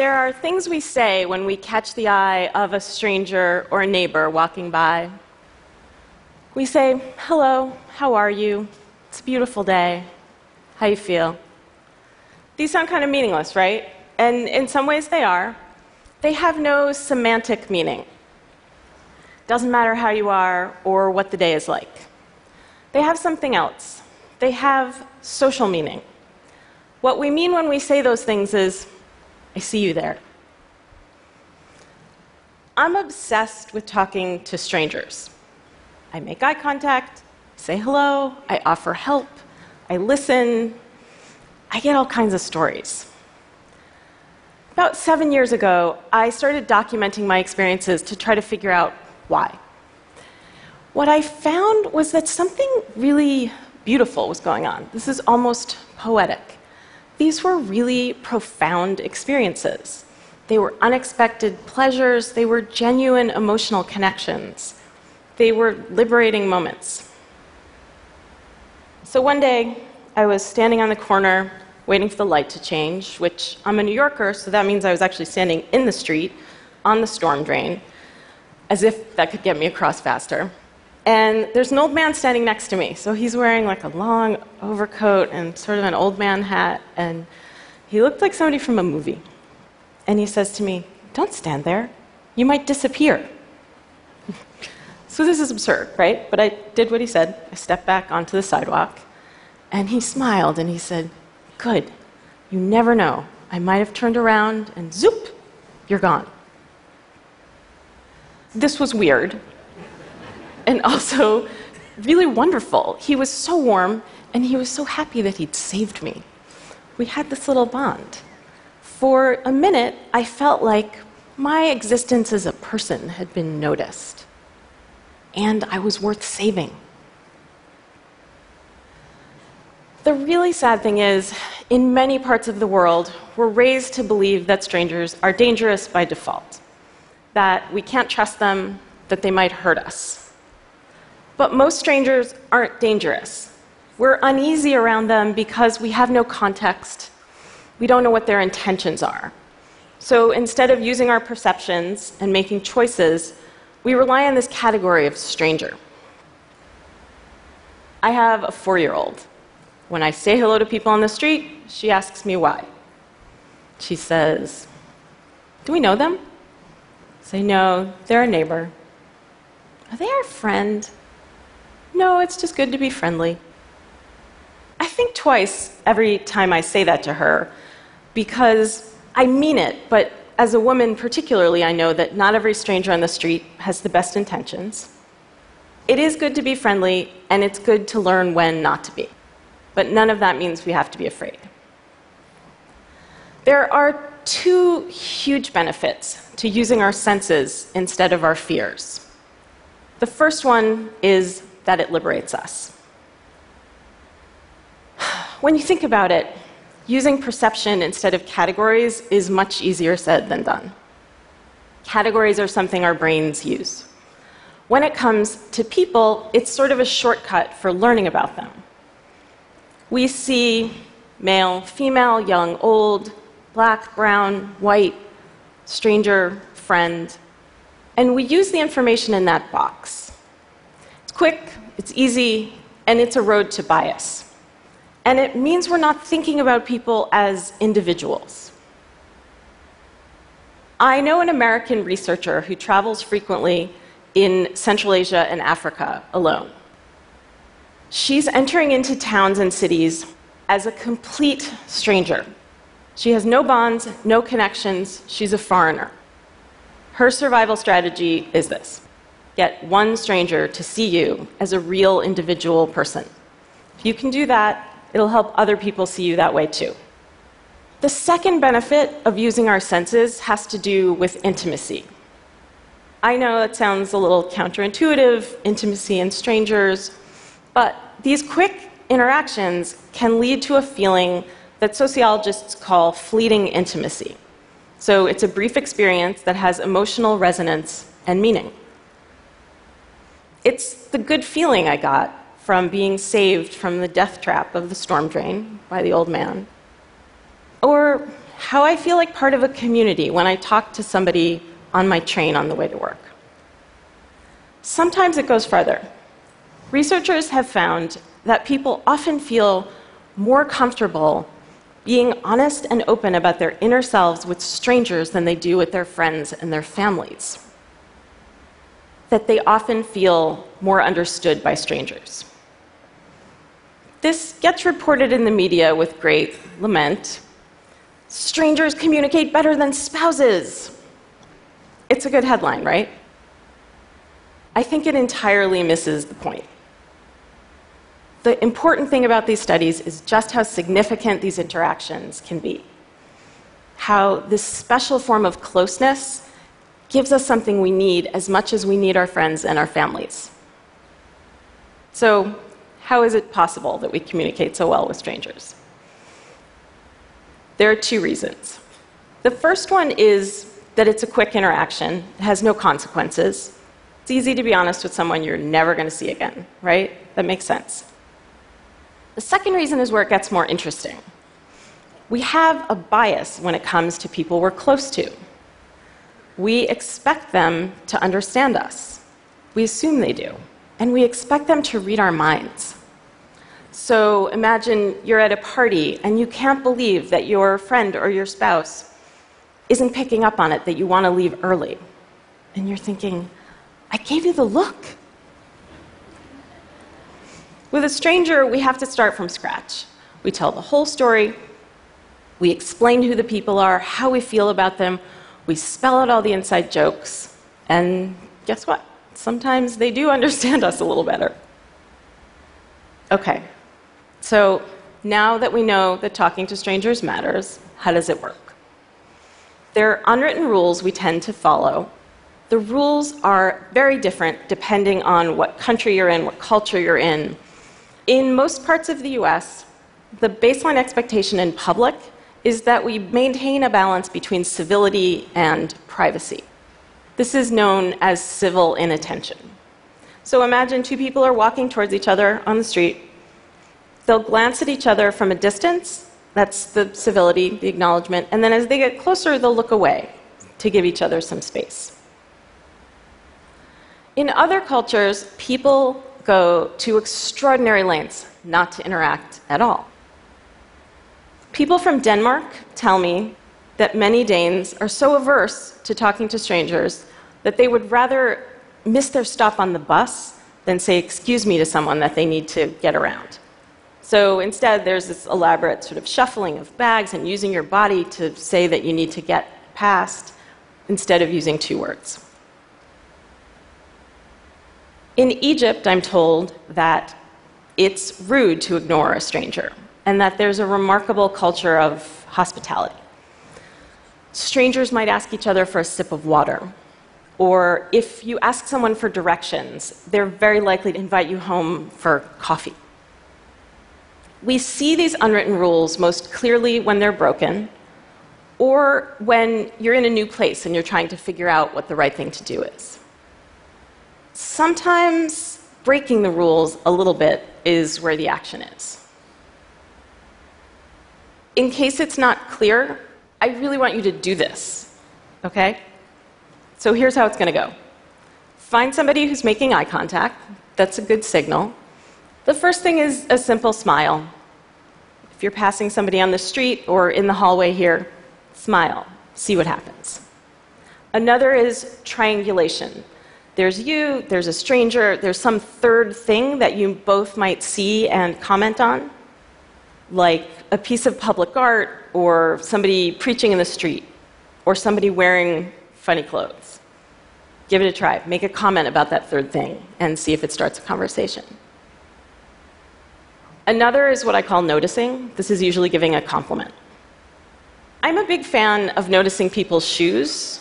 There are things we say when we catch the eye of a stranger or a neighbor walking by. We say, Hello, how are you? It's a beautiful day. How you feel? These sound kind of meaningless, right? And in some ways they are. They have no semantic meaning. Doesn't matter how you are or what the day is like. They have something else. They have social meaning. What we mean when we say those things is, I see you there. I'm obsessed with talking to strangers. I make eye contact, say hello, I offer help, I listen, I get all kinds of stories. About seven years ago, I started documenting my experiences to try to figure out why. What I found was that something really beautiful was going on. This is almost poetic. These were really profound experiences. They were unexpected pleasures, they were genuine emotional connections, they were liberating moments. So one day, I was standing on the corner waiting for the light to change, which I'm a New Yorker, so that means I was actually standing in the street on the storm drain, as if that could get me across faster. And there's an old man standing next to me. So he's wearing like a long overcoat and sort of an old man hat. And he looked like somebody from a movie. And he says to me, Don't stand there. You might disappear. so this is absurd, right? But I did what he said. I stepped back onto the sidewalk. And he smiled and he said, Good. You never know. I might have turned around and zoop, you're gone. This was weird and also really wonderful. He was so warm, and he was so happy that he'd saved me. We had this little bond. For a minute, I felt like my existence as a person had been noticed, and I was worth saving. The really sad thing is, in many parts of the world, we're raised to believe that strangers are dangerous by default, that we can't trust them, that they might hurt us. But most strangers aren't dangerous. We're uneasy around them because we have no context. We don't know what their intentions are. So instead of using our perceptions and making choices, we rely on this category of stranger. I have a four year old. When I say hello to people on the street, she asks me why. She says, Do we know them? I say, No, they're a neighbor. Are they our friend? No, it's just good to be friendly. I think twice every time I say that to her because I mean it, but as a woman particularly, I know that not every stranger on the street has the best intentions. It is good to be friendly, and it's good to learn when not to be. But none of that means we have to be afraid. There are two huge benefits to using our senses instead of our fears. The first one is that it liberates us. When you think about it, using perception instead of categories is much easier said than done. Categories are something our brains use. When it comes to people, it's sort of a shortcut for learning about them. We see male, female, young, old, black, brown, white, stranger, friend, and we use the information in that box. It's quick, it's easy, and it's a road to bias. And it means we're not thinking about people as individuals. I know an American researcher who travels frequently in Central Asia and Africa alone. She's entering into towns and cities as a complete stranger. She has no bonds, no connections, she's a foreigner. Her survival strategy is this get one stranger to see you as a real individual person. If you can do that, it'll help other people see you that way too. The second benefit of using our senses has to do with intimacy. I know it sounds a little counterintuitive, intimacy and strangers, but these quick interactions can lead to a feeling that sociologists call fleeting intimacy. So it's a brief experience that has emotional resonance and meaning. It's the good feeling I got from being saved from the death trap of the storm drain by the old man. Or how I feel like part of a community when I talk to somebody on my train on the way to work. Sometimes it goes further. Researchers have found that people often feel more comfortable being honest and open about their inner selves with strangers than they do with their friends and their families. That they often feel more understood by strangers. This gets reported in the media with great lament. Strangers communicate better than spouses. It's a good headline, right? I think it entirely misses the point. The important thing about these studies is just how significant these interactions can be. How this special form of closeness gives us something we need as much as we need our friends and our families. So, how is it possible that we communicate so well with strangers? There are two reasons. The first one is that it's a quick interaction, it has no consequences. It's easy to be honest with someone you're never going to see again, right? That makes sense. The second reason is where it gets more interesting. We have a bias when it comes to people we're close to. We expect them to understand us. We assume they do. And we expect them to read our minds. So imagine you're at a party and you can't believe that your friend or your spouse isn't picking up on it that you want to leave early. And you're thinking, I gave you the look. With a stranger, we have to start from scratch. We tell the whole story, we explain who the people are, how we feel about them, we spell out all the inside jokes, and guess what? Sometimes they do understand us a little better. Okay, so now that we know that talking to strangers matters, how does it work? There are unwritten rules we tend to follow. The rules are very different depending on what country you're in, what culture you're in. In most parts of the US, the baseline expectation in public is that we maintain a balance between civility and privacy. This is known as civil inattention. So imagine two people are walking towards each other on the street. They'll glance at each other from a distance. That's the civility, the acknowledgement. And then as they get closer, they'll look away to give each other some space. In other cultures, people go to extraordinary lengths not to interact at all. People from Denmark tell me that many Danes are so averse to talking to strangers that they would rather miss their stop on the bus than say, excuse me, to someone that they need to get around. So instead, there's this elaborate sort of shuffling of bags and using your body to say that you need to get past instead of using two words. In Egypt, I'm told that it's rude to ignore a stranger and that there's a remarkable culture of hospitality. Strangers might ask each other for a sip of water, or if you ask someone for directions, they're very likely to invite you home for coffee. We see these unwritten rules most clearly when they're broken, or when you're in a new place and you're trying to figure out what the right thing to do is. Sometimes breaking the rules a little bit is where the action is. In case it's not clear, I really want you to do this, okay? So here's how it's going to go find somebody who's making eye contact, that's a good signal. The first thing is a simple smile. If you're passing somebody on the street or in the hallway here, smile, see what happens. Another is triangulation. There's you, there's a stranger, there's some third thing that you both might see and comment on, like a piece of public art, or somebody preaching in the street, or somebody wearing funny clothes. Give it a try. Make a comment about that third thing and see if it starts a conversation. Another is what I call noticing. This is usually giving a compliment. I'm a big fan of noticing people's shoes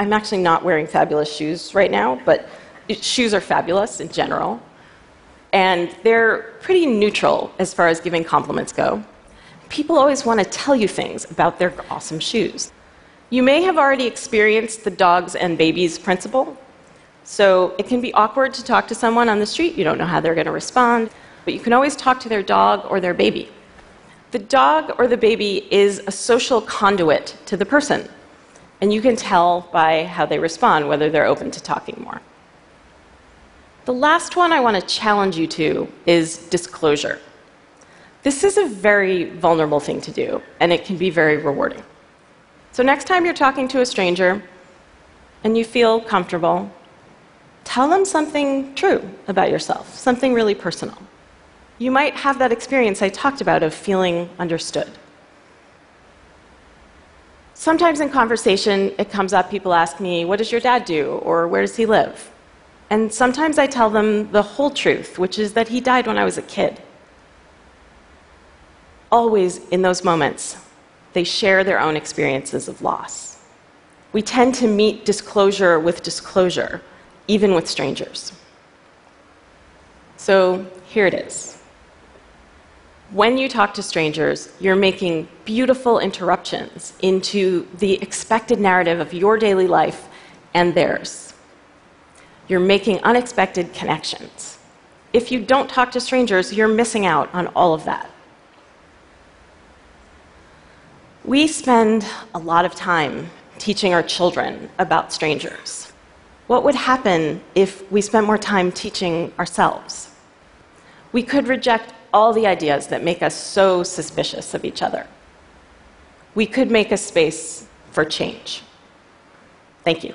I'm actually not wearing fabulous shoes right now, but shoes are fabulous in general. And they're pretty neutral as far as giving compliments go. People always want to tell you things about their awesome shoes. You may have already experienced the dogs and babies principle. So it can be awkward to talk to someone on the street. You don't know how they're going to respond, but you can always talk to their dog or their baby. The dog or the baby is a social conduit to the person, and you can tell by how they respond whether they're open to talking more. The last one I want to challenge you to is disclosure. This is a very vulnerable thing to do, and it can be very rewarding. So, next time you're talking to a stranger and you feel comfortable, tell them something true about yourself, something really personal. You might have that experience I talked about of feeling understood. Sometimes in conversation, it comes up, people ask me, What does your dad do? or Where does he live? And sometimes I tell them the whole truth, which is that he died when I was a kid. Always in those moments, they share their own experiences of loss. We tend to meet disclosure with disclosure, even with strangers. So here it is. When you talk to strangers, you're making beautiful interruptions into the expected narrative of your daily life and theirs you're making unexpected connections. If you don't talk to strangers, you're missing out on all of that. We spend a lot of time teaching our children about strangers. What would happen if we spent more time teaching ourselves? We could reject all the ideas that make us so suspicious of each other. We could make a space for change. Thank you.